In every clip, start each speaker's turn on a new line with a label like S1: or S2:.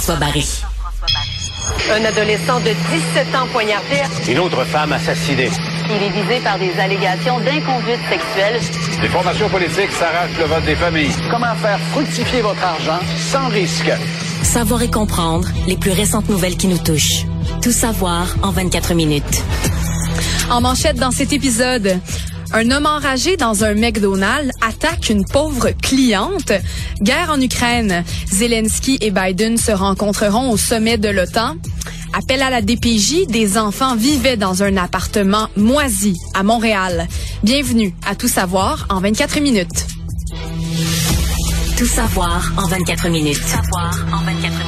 S1: Jean-François Barry.
S2: Un adolescent de 17 ans poignardé.
S3: Une autre femme assassinée.
S4: Il est visé par des allégations d'inconduite sexuelle.
S3: Des formations politiques s'arrachent le vote des familles.
S5: Comment faire fructifier votre argent sans risque?
S1: Savoir et comprendre les plus récentes nouvelles qui nous touchent. Tout savoir en 24 minutes.
S6: En manchette dans cet épisode, un homme enragé dans un McDonald's attaque une pauvre cliente. Guerre en Ukraine. Zelensky et Biden se rencontreront au sommet de l'OTAN. Appel à la DPJ, des enfants vivaient dans un appartement moisi à Montréal. Bienvenue à Tout savoir en 24 minutes.
S1: Tout savoir en 24 minutes. Tout savoir en 24 minutes.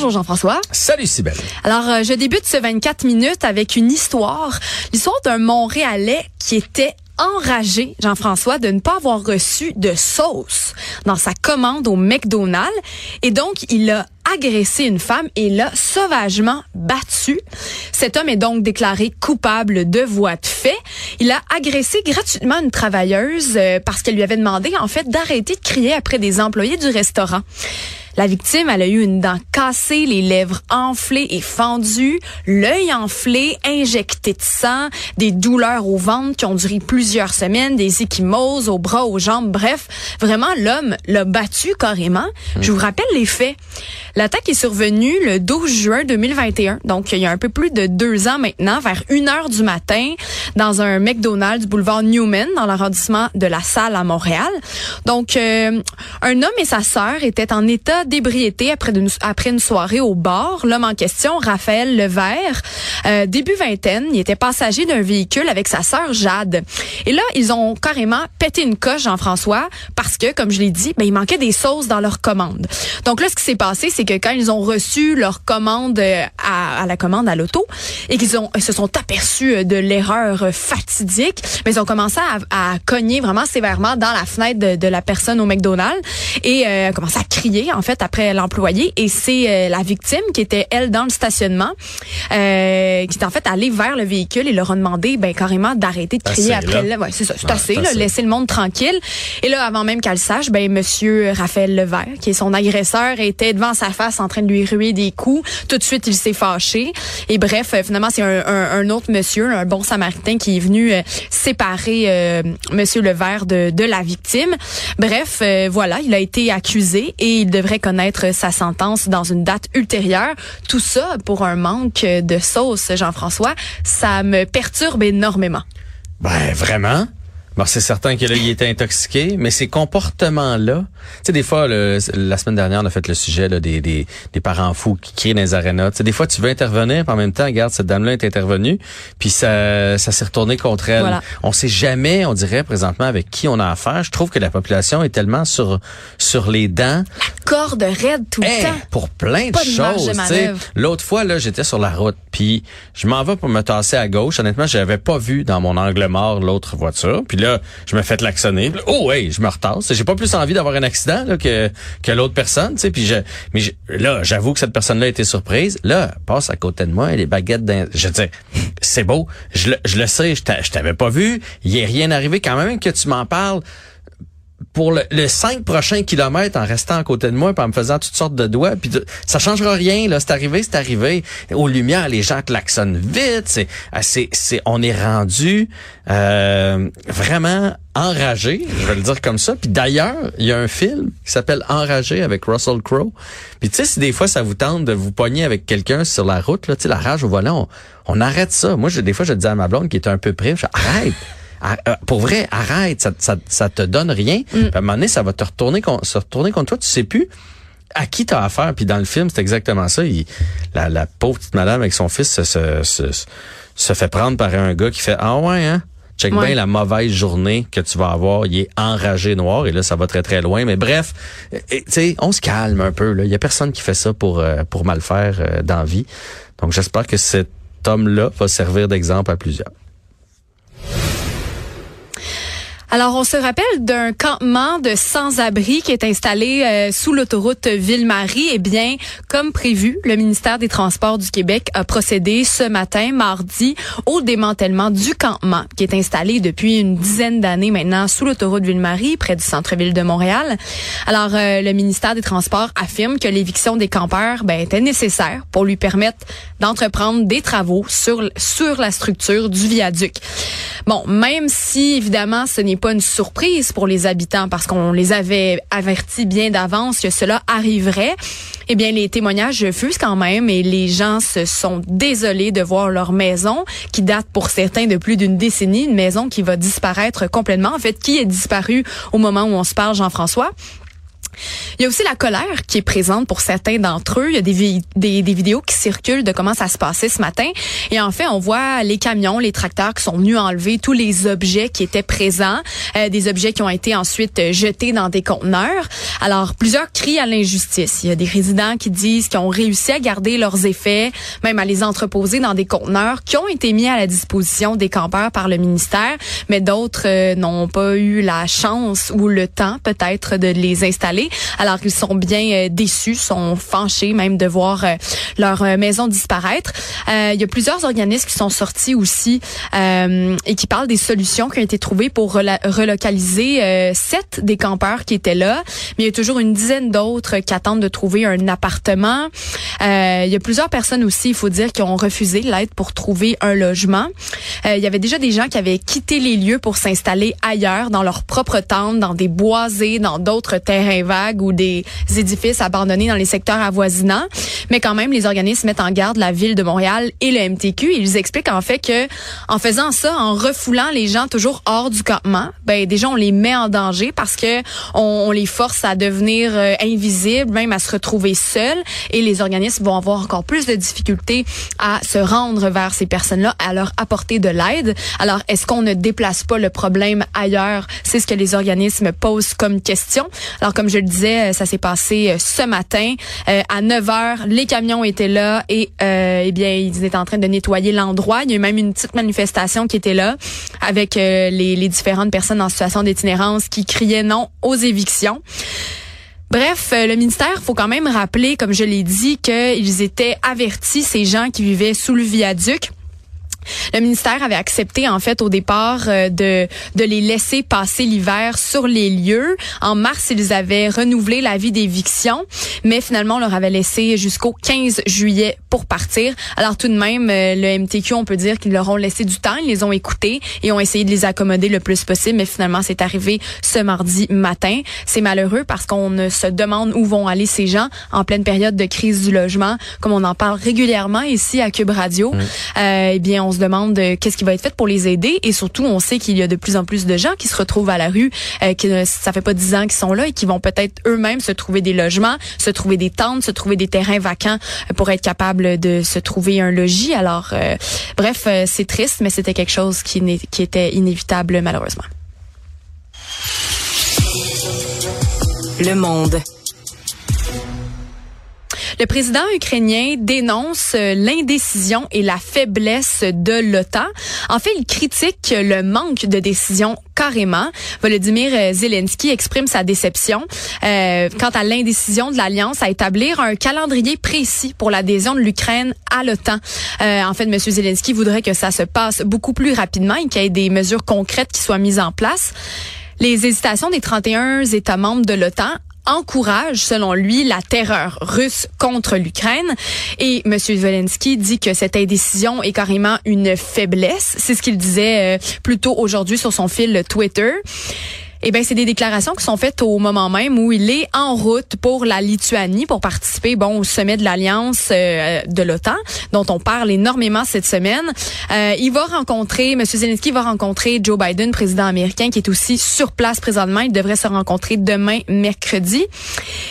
S6: Bonjour Jean-François.
S7: Salut Sybelle.
S6: Alors, euh, je débute ce 24 minutes avec une histoire, l'histoire d'un Montréalais qui était enragé, Jean-François, de ne pas avoir reçu de sauce dans sa commande au McDonald's. Et donc, il a agressé une femme et l'a sauvagement battue. Cet homme est donc déclaré coupable de voie de fait. Il a agressé gratuitement une travailleuse euh, parce qu'elle lui avait demandé, en fait, d'arrêter de crier après des employés du restaurant. La victime, elle a eu une dent cassée, les lèvres enflées et fendues, l'œil enflé, injecté de sang, des douleurs au ventre qui ont duré plusieurs semaines, des échymoses aux bras, aux jambes. Bref, vraiment, l'homme l'a battu carrément. Je vous rappelle les faits. L'attaque est survenue le 12 juin 2021, donc il y a un peu plus de deux ans maintenant, vers une heure du matin, dans un McDonald's du boulevard Newman, dans l'arrondissement de la Salle à Montréal. Donc, euh, un homme et sa sœur étaient en état d'ébriété après une, soirée au bar. L'homme en question, Raphaël Levert, euh, début vingtaine, il était passager d'un véhicule avec sa sœur Jade. Et là, ils ont carrément pété une coche, Jean-François, parce que, comme je l'ai dit, ben, il manquait des sauces dans leur commande. Donc là, ce qui s'est passé, c'est que quand ils ont reçu leur commande euh, à, la commande à l'auto et qu'ils se sont aperçus euh, de l'erreur fatidique, mais ils ont commencé à, cogner vraiment sévèrement dans la fenêtre de, de la personne au McDonald's et euh, commencé à crier en fait après l'employé et c'est euh, la victime qui était elle dans le stationnement euh, qui est en fait allée vers le véhicule et leur a demandé ben carrément d'arrêter de crier
S7: Assez,
S6: après
S7: là.
S6: ouais, c'est ça c'est
S7: Ouais,
S6: assez, là, laisser le monde tranquille. Et là avant même qu'elle sache ben monsieur Raphaël Levert qui est son agresseur était devant sa face en train de lui ruer des coups. Tout de suite il s'est fâché. Et bref euh, finalement c'est un, un- un autre monsieur un bon samaritain qui est venu euh, séparer euh, monsieur Levert de, de la victime. Bref euh, voilà il a été accusé et il devrait connaître sa sentence dans une date ultérieure. Tout ça pour un manque de sauce Jean-François. Ça me perturbe énormément.
S7: Ben vraiment? Bon, c'est certain que là, il était intoxiqué, mais ces comportements-là, tu sais, des fois, le- la semaine dernière, on a fait le sujet là, des, des, des parents fous qui crient dans les arénas. Tu sais, des fois, tu veux intervenir, puis en même temps, regarde, cette dame-là est intervenue, puis ça, ça s'est retourné contre elle.
S6: Voilà.
S7: On sait jamais, on dirait présentement, avec qui on a affaire. Je trouve que la population est tellement sur sur les dents.
S6: corde raide tout
S7: Hey,
S6: le temps
S7: pour plein de
S6: Pas de marge
S7: choses. L'autre fois, là, j'étais sur la route, puis je m'en vais pour me tasser à gauche. Honnêtement, j'avais pas vu dans mon angle mort l'autre voiture. Puis là, je me fais klaxonner. Puis oh, hey, je me retasse. J'ai pas plus envie d'avoir un accident là, que que l'autre personne. Tu sais. Puis je, mais je- là, j'avoue que cette personne-là été surprise. Là, elle passe à côté de moi, les baguettes. D'un, je dis, c'est beau. Je le, je le sais. Je t'avais pas vu. Il est rien arrivé. Quand même que tu m'en parles pour le, le 5 prochains kilomètres en restant à côté de moi en me faisant toutes sortes de doigts puis ça changera rien là. C'est arrivé c'est arrivé. Aux lumières les gens klaxonnent vite c'est c'est c'est on est rendu euh, vraiment enragé je vais le dire comme ça. Puis d'ailleurs il y a un film qui s'appelle Enragé avec Russell Crowe. Puis tu sais si des fois ça vous tente de vous pogner avec quelqu'un sur la route là tu la rage au volant on, arrête ça. Moi je, des fois je dis à ma blonde qui est un peu près je arrête Ar- pour vrai, arrête, ça, ça, ça te donne rien. Puis à un moment donné, ça va te retourner, con- se retourner contre toi. Tu sais plus à qui t'as affaire. Puis dans le film, c'est exactement ça. Il- la, la pauvre petite madame avec son fils se, se, se, se fait prendre par un gars qui fait ah ouais hein? Check
S6: Ouais.
S7: bien la mauvaise journée que tu vas avoir. Il est enragé noir et là ça va très très loin. Mais bref, euh, tu sais, on se calme un peu. là. Il y a personne qui fait ça pour euh, pour mal faire euh, dans la vie. Donc j'espère que cet homme-là va servir d'exemple à plusieurs.
S6: Alors, on se rappelle d'un campement de sans-abri qui est installé euh, sous l'autoroute Ville-Marie. Eh bien, comme prévu, le ministère des Transports du Québec a procédé ce matin, mardi, au démantèlement du campement qui est installé depuis une dizaine d'années maintenant sous l'autoroute Ville-Marie, près du centre-ville de Montréal. Alors, euh, le ministère des Transports affirme que l'éviction des campeurs ben, était nécessaire pour lui permettre d'entreprendre des travaux sur, sur la structure du viaduc. Bon, même si, évidemment, ce n'est pas une surprise pour les habitants parce qu'on les avait avertis bien d'avance que cela arriverait. Eh bien, les témoignages fusent quand même et les gens se sont désolés de voir leur maison qui date pour certains de plus d'une décennie, une maison qui va disparaître complètement. En fait, qui est disparu au moment où on se parle, Jean-François? Il y a aussi la colère qui est présente pour certains d'entre eux. Il y a des, des, des, vidéos qui circulent de comment ça se passait ce matin. Et en fait, on voit les camions, les tracteurs qui sont venus enlever tous les objets qui étaient présents, euh, des objets qui ont été ensuite euh, jetés dans des conteneurs. Alors, plusieurs crient à l'injustice. Il y a des résidents qui disent qu'ils ont réussi à garder leurs effets, même à les entreposer dans des conteneurs qui ont été mis à la disposition des campeurs par le ministère, mais d'autres euh, n'ont pas eu la chance ou le temps peut-être de les installer. Alors ils sont bien euh, déçus, sont fâchés même de voir euh, leur euh, maison disparaître. il y a plusieurs organismes qui sont sortis aussi et qui parlent des solutions qui ont été trouvées pour relocaliser sept des campeurs qui étaient là. Mais il y a toujours une dizaine d'autres qui attendent de trouver un appartement. il y a plusieurs personnes aussi, il faut dire, qui ont refusé l'aide pour trouver un logement. il y avait déjà des gens qui avaient quitté les lieux pour s'installer ailleurs, dans leur propre tente, dans des boisés, dans d'autres terrains ou des édifices abandonnés dans les secteurs avoisinants. Mais quand même, les organismes mettent en garde la ville de Montréal et le MTQ. Ils expliquent en fait que en faisant ça, en refoulant les gens toujours hors du campement, ben déjà on les met en danger parce que on, les force à devenir euh, invisibles, même à se retrouver seuls. Et les organismes vont avoir encore plus de difficultés à se rendre vers ces personnes-là, à leur apporter de l'aide. Alors, est-ce qu'on ne déplace pas le problème ailleurs? C'est ce que les organismes posent comme question. Alors, comme je le disais, ça s'est passé euh, ce matin euh, à 9 heures. Les camions étaient là et euh, eh bien ils étaient en train de nettoyer l'endroit. Il y a eu même une petite manifestation qui était là avec les, les différentes personnes en situation d'itinérance qui criaient non aux évictions. Bref, le ministère, faut quand même rappeler, comme je l'ai dit, qu'ils étaient avertis, ces gens qui vivaient sous le viaduc. Le ministère avait accepté en fait au départ euh, de de les laisser passer l'hiver sur les lieux. En mars, ils avaient renouvelé l'avis d'éviction, mais finalement on leur avait laissé jusqu'au 15 juillet pour partir. Alors tout de même, euh, le MTQ, on peut dire qu'ils leur ont laissé du temps, ils les ont écoutés et ont essayé de les accommoder le plus possible, mais finalement c'est arrivé ce mardi matin. C'est malheureux parce qu'on se demande où vont aller ces gens en pleine période de crise du logement, comme on en parle régulièrement ici à Cube Radio. Euh, eh bien, on se demande qu'est-ce qui va être fait pour les aider et surtout on sait qu'il y a de plus en plus de gens qui se retrouvent à la rue, euh, qui ça fait pas dix ans qu'ils sont là et qui vont peut-être eux-mêmes se trouver des logements, se trouver des tentes, se trouver des terrains vacants pour être capables de se trouver un logis. Alors euh, bref, euh, c'est triste, mais c'était quelque chose qui, qui était inévitable malheureusement.
S1: Le monde.
S6: Le président ukrainien dénonce euh, l'indécision et la faiblesse de l'OTAN. En fait, il critique le manque de décision carrément. Volodymyr euh, Zelensky exprime sa déception euh, quant à l'indécision de l'Alliance à établir un calendrier précis pour l'adhésion de l'Ukraine à l'OTAN. en fait, M. Zelensky voudrait que ça se passe beaucoup plus rapidement et qu'il y ait des mesures concrètes qui soient mises en place. Les hésitations des 31 États membres de l'OTAN encourage, selon lui, la terreur russe contre l'Ukraine. Et M. Zelensky dit que cette indécision est carrément une faiblesse. C'est ce qu'il disait euh, plus tôt aujourd'hui sur son fil Twitter. Eh bien, c'est des déclarations qui sont faites au moment même où il est en route pour la Lituanie pour participer, bon, au sommet de l'alliance euh, de l'OTAN, dont on parle énormément cette semaine. Euh, il va rencontrer, M. Zelensky va rencontrer Joe Biden, président américain, qui est aussi sur place présentement. Il devrait se rencontrer demain, mercredi.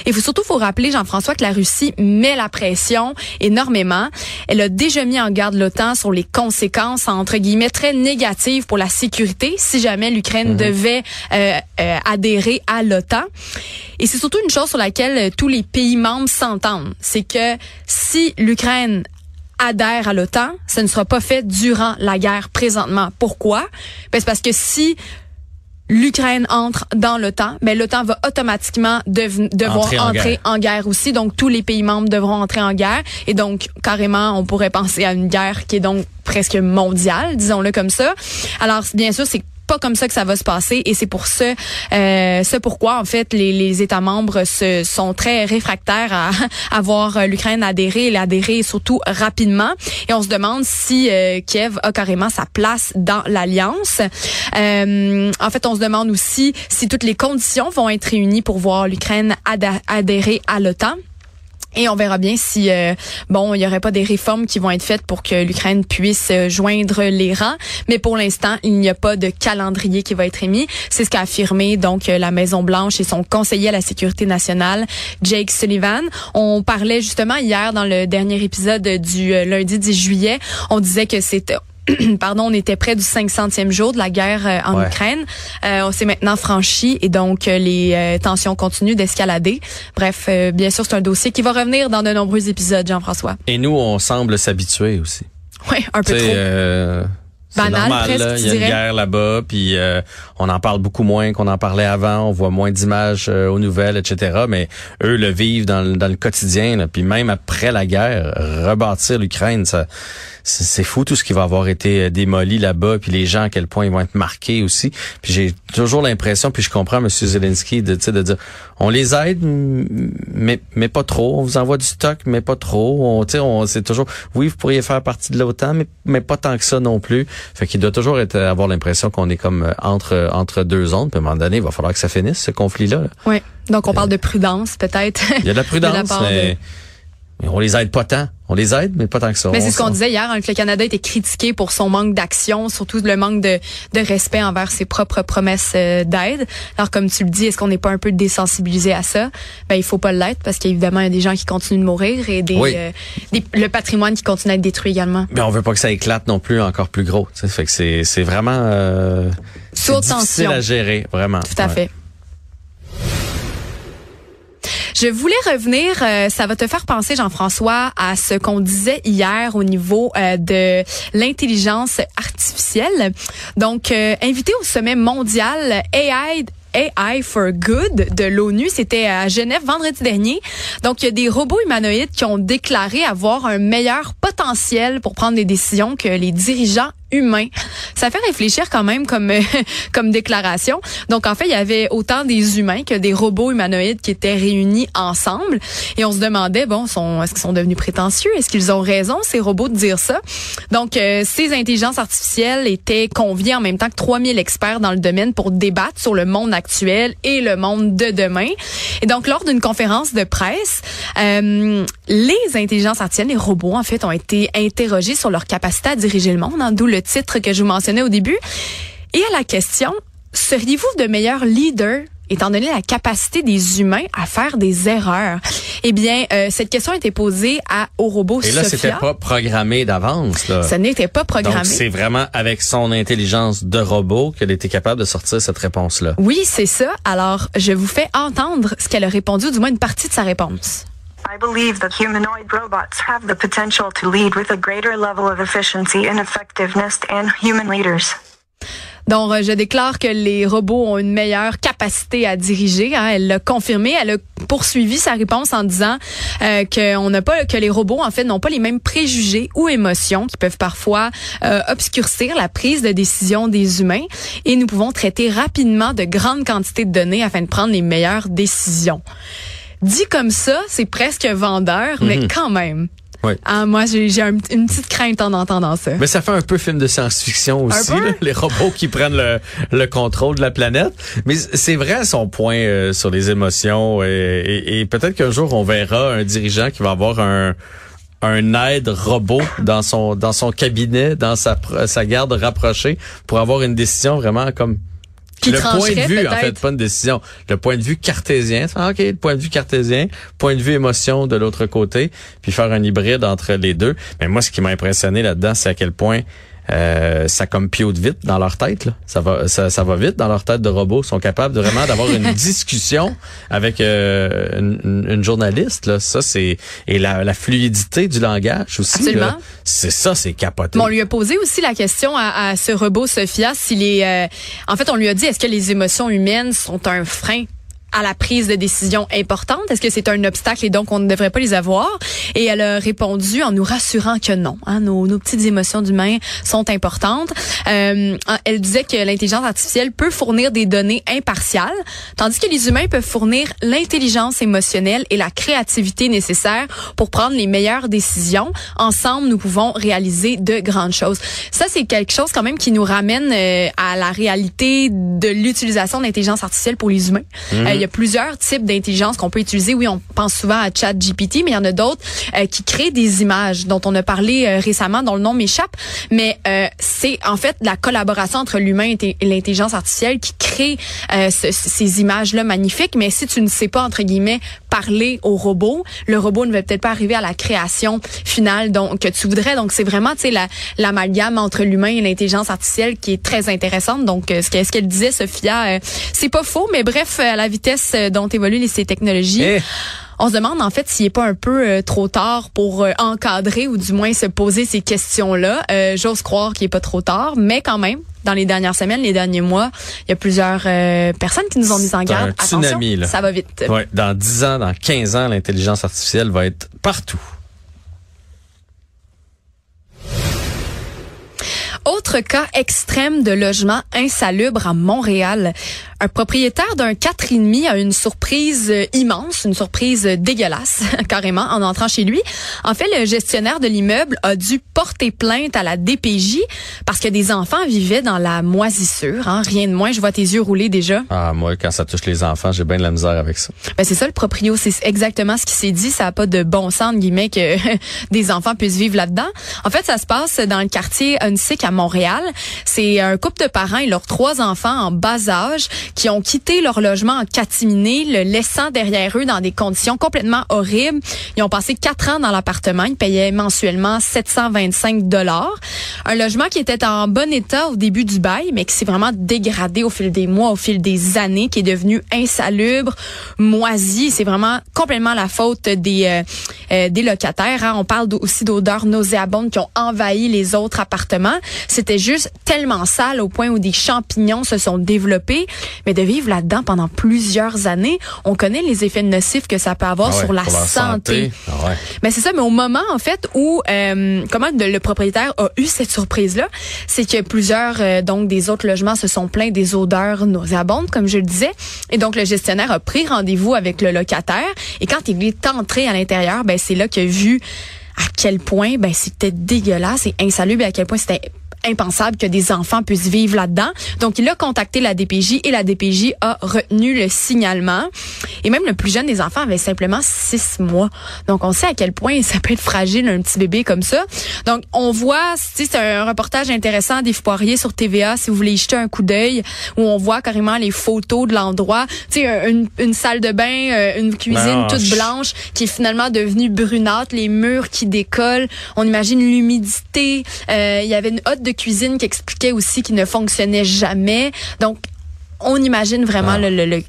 S6: Il faut surtout faut rappeler, Jean-François, que la Russie met la pression énormément. Elle a déjà mis en garde l'OTAN sur les conséquences, entre guillemets, très négatives pour la sécurité si jamais l'Ukraine mhm. devait euh, euh, adhérer à l'OTAN. Et c'est surtout une chose sur laquelle euh, tous les pays membres s'entendent, c'est que si l'Ukraine adhère à l'OTAN, ce ne sera pas fait durant la guerre présentement. Pourquoi? Ben, c'est parce que si l'Ukraine entre dans l'OTAN, mais l'OTAN va automatiquement dev- devoir
S7: Entrer en
S6: entrer
S7: guerre.
S6: en guerre aussi. Donc, tous les pays membres devront entrer en guerre. Et donc, carrément, on pourrait penser à une guerre qui est donc presque mondiale, disons-le comme ça. Alors, bien sûr, c'est pas comme ça que ça va se passer et c'est pour ça, euh, ce pourquoi en fait les, les États membres se, sont très réfractaires à, à voir euh, l'Ukraine adhérer et l'adhérer surtout rapidement et on se demande si euh, Kiev a carrément sa place dans l'alliance. Euh, en fait, on se demande aussi si toutes les conditions vont être réunies pour voir l'Ukraine adhé- adhérer à l'OTAN. Et on verra bien si euh, bon, il y aurait pas des réformes qui vont être faites pour que l'Ukraine puisse euh, joindre les rangs, mais pour l'instant, il n'y a pas de calendrier qui va être émis. C'est ce qu'a affirmé donc euh, la Maison Blanche et son conseiller à la sécurité nationale, Jake Sullivan. On parlait justement hier dans le dernier épisode du euh, lundi 10 juillet, on disait que c'était Pardon, on était près du 500e jour de la guerre euh, en
S7: Ouais.
S6: Ukraine. Euh, on s'est maintenant franchi et donc euh, les euh, tensions continuent d'escalader. Bref, euh, bien sûr, c'est un dossier qui va revenir dans de nombreux épisodes, Jean-François.
S7: Et nous, on semble s'habituer aussi.
S6: Oui, un peu
S7: Tu sais,
S6: trop.
S7: euh, c'est
S6: Banal,
S7: normal,
S6: presque,
S7: là. Il y a une guerre là-bas, puis euh, on en parle beaucoup moins qu'on en parlait avant. On voit moins d'images euh, aux nouvelles, etc. Mais eux le vivent dans, le- dans le quotidien. Là. Puis même après la guerre, rebâtir l'Ukraine, ça c'est fou tout ce qui va avoir été euh, démoli là-bas, puis les gens à quel point ils vont être marqués aussi. Puis j'ai toujours l'impression, puis je comprends M. Zelensky de, tu sais, de dire, on les aide, mais mais pas trop. On vous envoie du stock, mais pas trop. On, on c'est toujours, oui, vous pourriez faire partie de l'OTAN, mais mais pas tant que ça non plus. Fait qu'il doit toujours être avoir l'impression qu'on est comme euh, entre entre deux zones. Puis à un moment donné, il va falloir que ça finisse ce conflit-là. là.
S6: Oui. Donc on parle de prudence peut-être.
S7: Il y a de la prudence,
S6: de-
S7: mais, mais on les aide pas tant. On les aide, mais pas tant que ça.
S6: Mais c'est ce qu'on disait hier, hein, que le Canada était critiqué pour son manque d'action, surtout le manque de, de respect envers ses propres promesses euh, d'aide. Alors comme tu le dis, est-ce qu'on n'est pas un peu désensibilisé à ça? Ben il faut pas l'être parce qu'évidemment il y a des gens qui continuent de mourir et des,
S7: Oui.
S6: euh, des- le patrimoine qui continue à être détruit également.
S7: Mais on veut pas que ça éclate non plus encore plus gros. Fait que c'est c'est vraiment euh, c'est difficile
S6: tension.
S7: à gérer, vraiment.
S6: Tout à
S7: Ouais.
S6: fait. Je voulais revenir, euh, ça va te faire penser, Jean-François, à ce qu'on disait hier au niveau euh, de l'intelligence artificielle. Donc, euh, invité au sommet mondial AI AI for Good de l'ONU. C'était à Genève vendredi dernier. Donc, il y a des robots humanoïdes qui ont déclaré avoir un meilleur potentiel pour prendre des décisions que les dirigeants humains. Ça fait réfléchir quand même comme euh, comme déclaration. Donc en fait, il y avait autant des humains que des robots humanoïdes qui étaient réunis ensemble et on se demandait bon, sont est-ce qu'ils sont devenus prétentieux? Est-ce qu'ils ont raison ces robots de dire ça? Donc euh, ces intelligences artificielles étaient conviées en même temps que 3000 experts dans le domaine pour débattre sur le monde actuel et le monde de demain. Et donc lors d'une conférence de presse, euh, les intelligences artificielles, les robots en fait, ont été interrogés sur leur capacité à diriger le monde, hein, d'où le titre que je vous mentionnais au début. Et à la question, seriez-vous de meilleurs leaders étant donné la capacité des humains à faire des erreurs? Eh bien, euh, cette question a été posée à, au robot
S7: Et là, c'était pas programmé d'avance.
S6: Ce n'était pas programmé.
S7: Donc c'est vraiment avec son intelligence de robot qu'elle était capable de sortir cette réponse-là.
S6: Oui, c'est ça. Alors, je vous fais entendre ce qu'elle a répondu, ou du moins une partie de sa réponse.
S8: I believe that humanoid robots have the potential to lead with a greater level of efficiency and effectiveness than human leaders.
S6: Donc, euh, je déclare que les robots ont une meilleure capacité à diriger. hein. Elle l'a confirmé. Elle a poursuivi sa réponse en disant euh, que on n'a pas que les robots en fait n'ont pas les mêmes préjugés ou émotions qui peuvent parfois euh, obscurcir la prise de décision des humains. Et nous pouvons traiter rapidement de grandes quantités de données afin de prendre les meilleures décisions. Dit comme ça, c'est presque vendeur, mais quand même.
S7: Oui.
S6: Ah, moi, j'ai un- une petite crainte en entendant ça.
S7: Mais ça fait un peu film de science-fiction aussi, là, les robots qui prennent le, le contrôle de la planète. Mais c'est vrai son point euh, sur les émotions et, et- et peut-être qu'un jour on verra un dirigeant qui va avoir un un aide robot dans son dans son cabinet, dans sa garde rapprochée pour avoir une décision vraiment comme
S6: Qui
S7: le point de vue en fait, pas une décision, le point de vue cartésien. Ah, OK, le point de vue cartésien, point de vue émotion de l'autre côté, puis faire un hybride entre les deux. Mais moi ce qui m'a impressionné là-dedans, c'est à quel point euh, ça comme piote vite dans leur tête. Là. Ça va, ça, ça va vite dans leur tête de robots. Ils sont capables de vraiment d'avoir une discussion avec euh, une, une, journaliste. Là. Ça c'est et la, la, fluidité du langage aussi.
S6: Absolument.
S7: C'est ça, c'est capoté.
S6: Bon, on lui a posé aussi la question à, à ce robot Sophia s'il est. Euh, en fait, on lui a dit est-ce que les émotions humaines sont un frein à la prise de décision importante? Est-ce que c'est un obstacle et donc on ne devrait pas les avoir? Et elle a répondu en nous rassurant que non. Hein, nos, nos, petites émotions d'humains sont importantes. Euh, elle disait que l'intelligence artificielle peut fournir des données impartiales, tandis que les humains peuvent fournir l'intelligence émotionnelle et la créativité nécessaires pour prendre les meilleures décisions. Ensemble, nous pouvons réaliser de grandes choses. Ça, c'est quelque chose quand même qui nous ramène euh, à la réalité de l'utilisation de l'intelligence artificielle pour les humains. Mhm. Euh, y a plusieurs types d'intelligence qu'on peut utiliser. Oui, on pense souvent à ChatGPT, mais il y en a d'autres euh, qui créent des images dont on a parlé euh, récemment, dont le nom m'échappe. Mais euh, c'est en fait la collaboration entre l'humain et l'intelligence artificielle qui crée ces images-là magnifiques. Mais si tu ne sais pas entre guillemets parler au robot, le robot ne va peut-être pas arriver à la création finale donc que tu voudrais. Donc c'est vraiment la l'amalgame entre l'humain et l'intelligence artificielle qui est très intéressante. Donc ce qu'elle ce qu'elle disait Sophia, c'est pas faux, mais bref à la vitesse euh, dont évoluent ces technologies. Eh. On se demande en fait s'il n'est pas un peu euh, trop tard pour euh, encadrer ou du moins se poser ces questions-là. J'ose croire qu'il n'est pas trop tard, mais quand même, dans les dernières semaines, les derniers mois, il y a plusieurs personnes qui nous ont mis en garde.
S7: Un tsunami, là.
S6: ça va vite.
S7: Ouais, dans 10 ans, dans 15 ans, l'intelligence artificielle va être partout.
S6: Autre cas extrême de logement insalubre à Montréal. Un propriétaire d'un 4,5 a une surprise immense, une surprise dégueulasse, carrément, en entrant chez lui. En fait, le gestionnaire de l'immeuble a dû porter plainte à la DPJ parce que des enfants vivaient dans la moisissure. Hein. Rien de moins, je vois tes yeux rouler déjà.
S7: Ah, moi, quand ça touche les enfants, j'ai bien de la misère avec ça.
S6: Ben, c'est ça, le proprio, c'est exactement ce qui s'est dit. Ça n'a pas de bon sens, de guillemets, que des enfants puissent vivre là-dedans. En fait, ça se passe dans le quartier Unsick à Montréal. C'est un couple de parents et leurs trois enfants en bas âge qui ont quitté leur logement en catimini, le laissant derrière eux dans des conditions complètement horribles. Ils ont passé quatre ans dans l'appartement. Ils payaient mensuellement 725 dollars. Un logement qui était en bon état au début du bail, mais qui s'est vraiment dégradé au fil des mois, au fil des années, qui est devenu insalubre, moisi. C'est vraiment complètement la faute des, euh, euh, des locataires. Hein. On parle aussi d'odeurs nauséabondes qui ont envahi les autres appartements. C'était juste tellement sale au point où des champignons se sont développés. Mais de vivre là-dedans pendant plusieurs années, on connaît les effets nocifs que ça peut avoir ah sur la santé. Ah mais c'est ça, mais au moment en fait où euh, comment le propriétaire a eu cette surprise là, c'est que plusieurs euh, donc des autres logements se sont plaints des odeurs nauséabondes comme je le disais et donc le gestionnaire a pris rendez-vous avec le locataire et quand il est entré à l'intérieur, ben c'est là qu'il a vu à quel point ben c'était dégueulasse et insalubre et à quel point c'était impensable que des enfants puissent vivre là-dedans. Donc, il a contacté la DPJ et la DPJ a retenu le signalement. Et même le plus jeune des enfants avait simplement six mois. Donc, on sait à quel point ça peut être fragile, un petit bébé comme ça. Donc, on voit, c'est un reportage intéressant des Poirier sur TVA, si vous voulez y jeter un coup d'œil, où on voit carrément les photos de l'endroit. Tu sais, une, une, salle de bain, euh, une cuisine toute blanche qui est finalement devenue brunâtre, les murs qui décollent. On imagine l'humidité. Euh, il y avait une hotte de cuisine qui expliquait aussi qu'il ne fonctionnait jamais. Donc, on imagine vraiment ah. le, le, le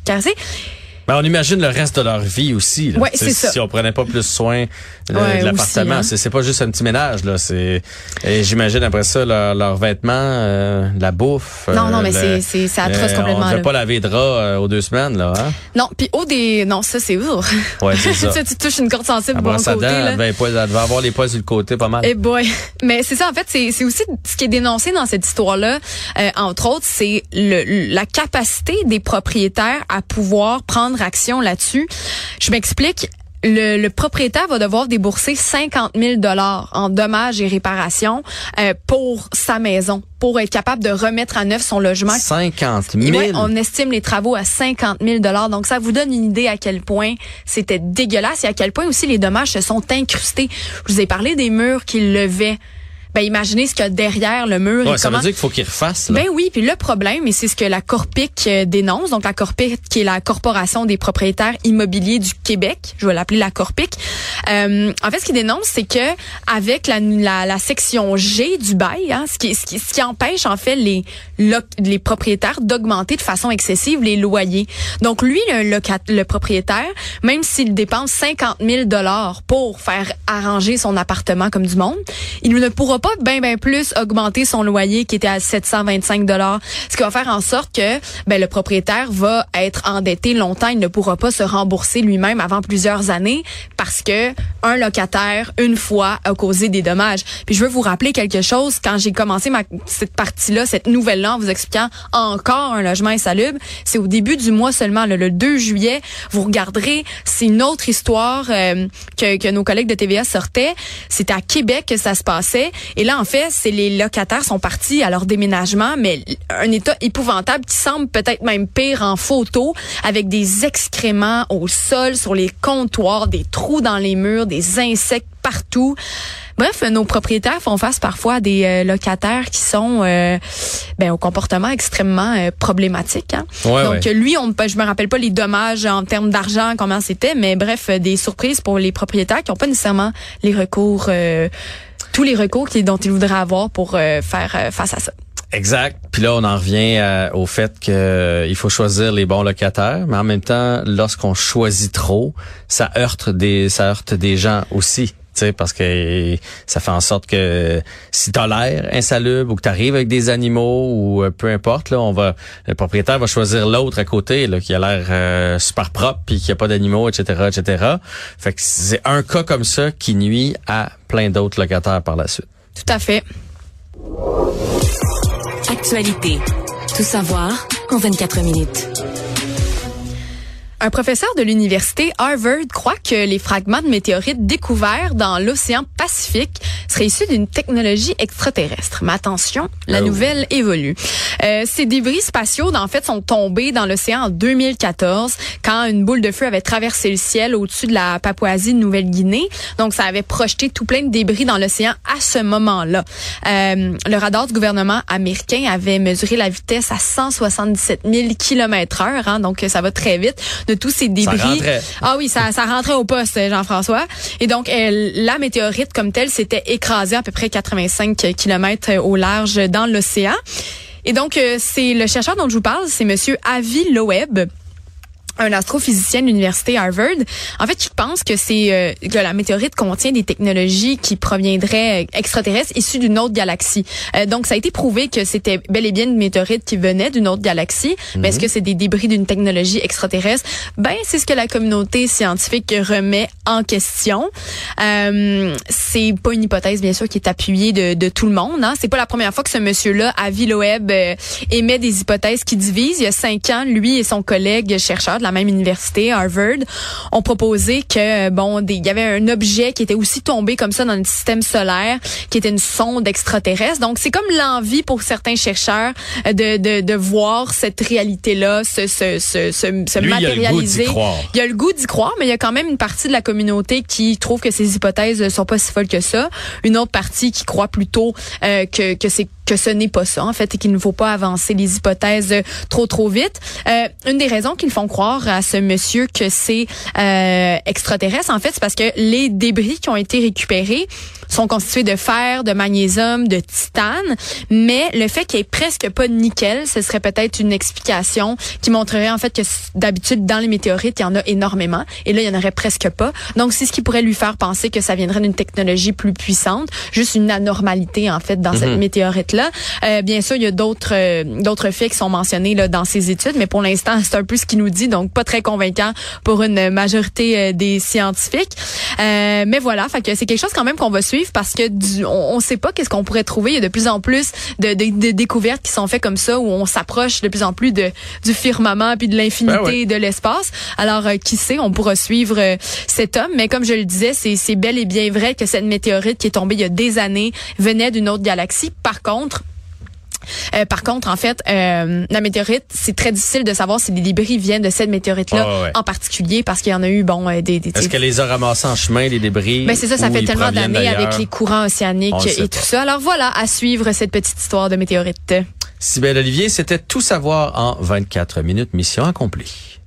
S7: ben, on imagine le reste de leur vie aussi.
S6: Ouais, c'est
S7: ça. Si on prenait pas plus soin de, l'appartement, hein. c'est pas juste un petit ménage là. C'est j'imagine après ça leurs vêtements, euh, la bouffe.
S6: Non, non, mais c'est c'est ça atroce complètement.
S7: On ne pas laver de draps euh, aux deux semaines là. Hein?
S6: Non, puis au des non ça c'est ouf.
S7: Ouais, c'est ça.
S6: tu, touches une corde sensible bon côté
S7: là. Ben, elle devait avoir les poils sur le côté pas mal.
S6: Eh boy. Mais c'est ça en fait, c'est c'est aussi ce qui est dénoncé dans cette histoire là. Euh, entre autres, c'est le la capacité des propriétaires à pouvoir prendre action là-dessus. Je m'explique. Le, propriétaire va devoir débourser 50 000 dollars en dommages et réparations euh, pour sa maison, pour être capable de remettre à neuf son logement.
S7: 50 000.
S6: on estime les travaux à 50 000 dollars. Donc ça vous donne une idée à quel point c'était dégueulasse et à quel point aussi les dommages se sont incrustés. Je vous ai parlé des murs qu'il levait ben imaginez ce qu'il y a derrière le mur.
S7: Ouais, ça veut dire qu'il faut qu'il refasse.
S6: Ben oui, puis le problème, et c'est ce que la Corpic euh, dénonce, donc la Corpic qui est la Corporation des propriétaires immobiliers du Québec, je vais l'appeler la Corpic, Euh, en fait, ce qu'il dénonce, c'est que avec la, la, la, section G du bail, hein, ce, qui, ce, qui, ce qui empêche en fait les, les propriétaires d'augmenter de façon excessive les loyers. Donc lui, le, le propriétaire, même s'il dépense 50 000 dollars pour faire arranger son appartement comme du monde, il ne pourra pas bien ben plus augmenter son loyer qui était à 725 dollars, ce qui va faire en sorte que ben, le propriétaire va être endetté longtemps, il ne pourra pas se rembourser lui-même avant plusieurs années parce que un locataire une fois a causé des dommages. Puis je veux vous rappeler quelque chose. Quand j'ai commencé ma cette partie-là, cette nouvelle-là en vous expliquant encore un logement insalubre, c'est au début du mois seulement le, 2 juillet, vous regarderez, c'est une autre histoire euh, que, que nos collègues de TVA sortaient, c'était à Québec que ça se passait et là en fait, c'est les locataires sont partis à leur déménagement mais un état épouvantable qui semble peut-être même pire en photo avec des excréments au sol sur les comptoirs, des trous dans les murs, des insectes partout. Bref, nos propriétaires font face parfois à des euh, locataires qui sont euh, ben, au comportement extrêmement euh, problématique. Hein. Donc lui, on, je me rappelle pas les dommages en termes d'argent, comment c'était, mais bref, des surprises pour les propriétaires qui n'ont pas nécessairement les recours, tous les recours dont ils voudraient avoir pour faire face à ça.
S7: Exact. Puis là, on en revient au fait qu'il faut choisir les bons locataires, mais en même temps, lorsqu'on choisit trop, ça heurte des, ça heurte des gens aussi parce que ça fait en sorte que si t'as l'air insalubre ou que t'arrives avec des animaux ou euh, peu importe, là, on va le propriétaire va choisir l'autre à côté là, qui a l'air euh, super propre puis qui a pas d'animaux, etc., etc. Fait que c'est un cas comme ça qui nuit à plein d'autres locataires par la suite.
S6: Tout à fait.
S1: Actualité. Tout savoir en 24 minutes.
S6: Un professeur de l'université Harvard croit que les fragments de météorites découverts dans l'océan Pacifique seraient issus d'une technologie extraterrestre. Mais attention, la oh. nouvelle évolue. Euh, ces débris spatiaux, en fait, sont tombés dans l'océan en 2014 quand une boule de feu avait traversé le ciel au-dessus de la Papouasie de Nouvelle-Guinée. Donc, ça avait projeté tout plein de débris dans l'océan à ce moment-là. Euh, le radar du gouvernement américain avait mesuré la vitesse à 177 000 km heure, hein, donc ça va très vite de tous ces débris. ah oui, ça, ça rentrait au poste, Jean-François. Et donc, la météorite comme telle s'était écrasée à peu près 85 km au large dans l'océan. Et donc, euh, c'est le chercheur dont je vous parle, c'est Monsieur Avi Loeb un astrophysicien de l'université Harvard, en fait, je pense que c'est euh, que la météorite contient des technologies qui proviendraient euh, extraterrestres issues d'une autre galaxie. Euh, donc, ça a été prouvé que c'était bel et bien une météorite qui venait d'une autre galaxie. Mais est-ce mhm. que c'est des débris d'une technologie extraterrestre? Ben, c'est ce que la communauté scientifique remet en question. Euh, c'est pas une hypothèse, bien sûr, qui est appuyée de, de tout le monde. Hein. C'est pas la première fois que ce monsieur-là, Avi Loeb, émet des hypothèses qui divisent. Il y a cinq ans, lui et son collègue chercheur de la même université, Harvard, ont proposé que bon, il y avait un objet qui était aussi tombé comme ça dans le système solaire, qui était une sonde extraterrestre. Donc c'est comme l'envie pour certains chercheurs euh, de, de, de voir cette réalité-là se, se, se, se, matérialiser.
S7: Il
S6: y a le goût d'y croire, mais il y a quand même une partie de la communauté qui trouve que ces hypothèses sont pas si folles que ça. Une autre partie qui croit plutôt euh, que, que c'est que ce n'est pas ça en fait et qu'il ne faut pas avancer les hypothèses trop trop vite. Euh, une des raisons qu'ils font croire à ce monsieur que c'est euh, extraterrestre en fait, c'est parce que les débris qui ont été récupérés sont constitués de fer, de magnésium, de titane, mais le fait qu'il n'y ait presque pas de nickel, ce serait peut-être une explication qui montrerait en fait que d'habitude dans les météorites, il y en a énormément et là il y en aurait presque pas. Donc c'est ce qui pourrait lui faire penser que ça viendrait d'une technologie plus puissante, juste une anormalité en fait dans cette mhm. météorite là. Euh, bien sûr, il y a d'autres euh, d'autres faits qui sont mentionnés là dans ces études, mais pour l'instant, c'est un peu ce qu'il nous dit, donc pas très convaincant pour une majorité euh, des scientifiques. mais voilà, fait que c'est quelque chose quand même qu'on va suivre parce que on, ne sait pas qu'est-ce qu'on pourrait trouver. Il y a de plus en plus de, découvertes qui sont faites comme ça où on s'approche de plus en plus de du firmament puis de l'infinité ben de l'espace. Alors euh, qui sait, on pourra suivre euh, cet homme. Mais comme je le disais, c'est bel et bien vrai que cette météorite qui est tombée il y a des années venait d'une autre galaxie. Par contre, euh, par contre, en fait, euh, la météorite, c'est très difficile de savoir si les débris viennent de cette météorite-là en particulier parce qu'il y en a eu, bon, euh, des... des
S7: Est-ce qu'elle les a ramassés en chemin, les débris?
S6: Ben, c'est ça, ça fait tellement d'années avec les courants océaniques et tout ça. Alors voilà, à suivre cette petite histoire de météorite.
S7: Sibelle Olivier, c'était tout savoir en 24 minutes, mission accomplie.